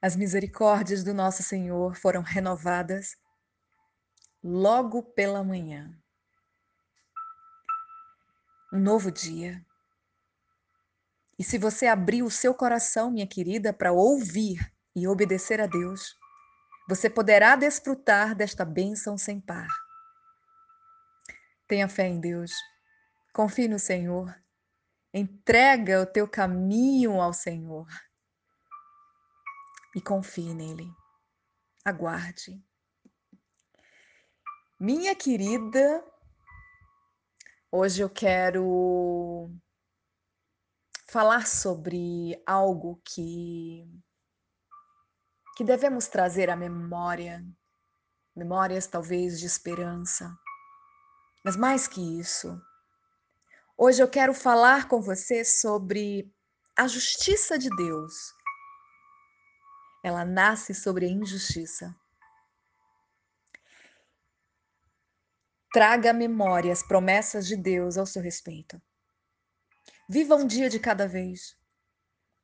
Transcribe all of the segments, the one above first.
As misericórdias do nosso Senhor foram renovadas logo pela manhã. Um novo dia. E se você abrir o seu coração, minha querida, para ouvir e obedecer a Deus, você poderá desfrutar desta bênção sem par. Tenha fé em Deus. Confie no Senhor. Entrega o teu caminho ao Senhor. E confie nele. Aguarde. Minha querida, hoje eu quero falar sobre algo que que devemos trazer à memória, memórias talvez de esperança. Mas mais que isso, hoje eu quero falar com você sobre a justiça de Deus. Ela nasce sobre a injustiça. Traga à memória as promessas de Deus ao seu respeito. Viva um dia de cada vez,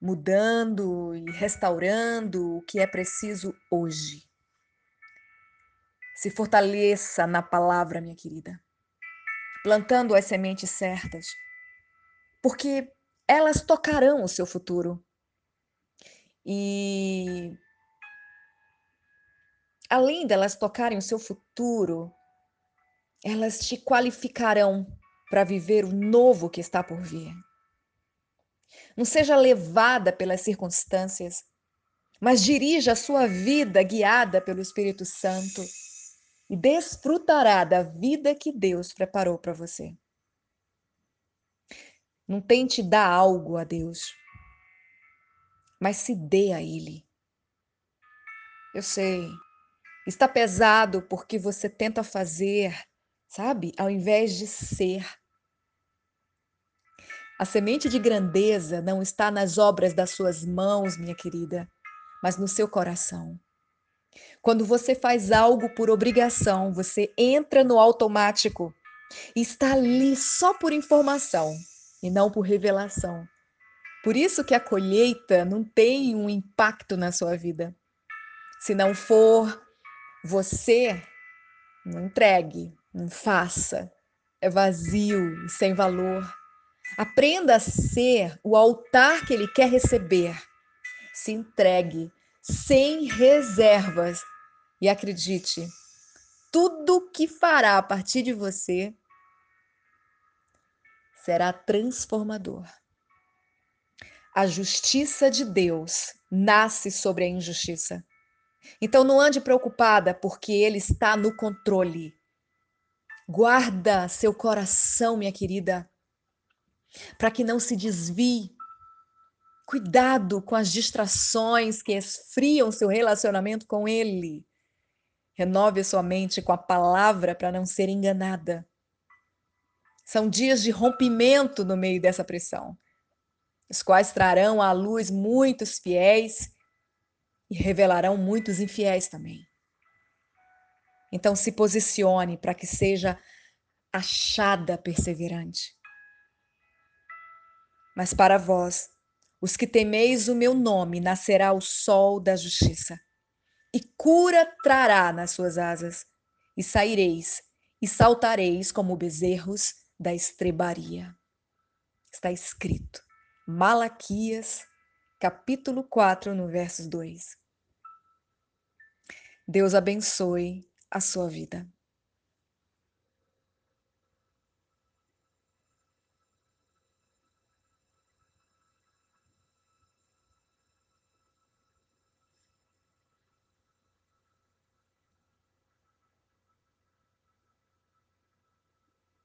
mudando e restaurando o que é preciso hoje. Se fortaleça na palavra, minha querida, plantando as sementes certas, porque elas tocarão o seu futuro. E além delas tocarem o seu futuro, elas te qualificarão para viver o novo que está por vir. Não seja levada pelas circunstâncias, mas dirija a sua vida guiada pelo Espírito Santo e desfrutará da vida que Deus preparou para você. Não tente dar algo a Deus, mas se dê a Ele. Eu sei, está pesado porque você tenta fazer, sabe, ao invés de ser. A semente de grandeza não está nas obras das suas mãos, minha querida, mas no seu coração. Quando você faz algo por obrigação, você entra no automático está ali só por informação e não por revelação. Por isso que a colheita não tem um impacto na sua vida. Se não for você, não entregue, não faça. É vazio, sem valor. Aprenda a ser o altar que ele quer receber. Se entregue sem reservas e acredite, tudo que fará a partir de você será transformador. A justiça de Deus nasce sobre a injustiça. Então não ande preocupada, porque ele está no controle. Guarda seu coração, minha querida, para que não se desvie. Cuidado com as distrações que esfriam seu relacionamento com Ele. Renove sua mente com a palavra para não ser enganada. São dias de rompimento no meio dessa pressão, os quais trarão à luz muitos fiéis e revelarão muitos infiéis também. Então se posicione para que seja achada perseverante. Mas para vós, os que temeis o meu nome, nascerá o sol da justiça, e cura trará nas suas asas, e saireis e saltareis como bezerros da estrebaria. Está escrito, Malaquias, capítulo 4, no verso 2. Deus abençoe a sua vida.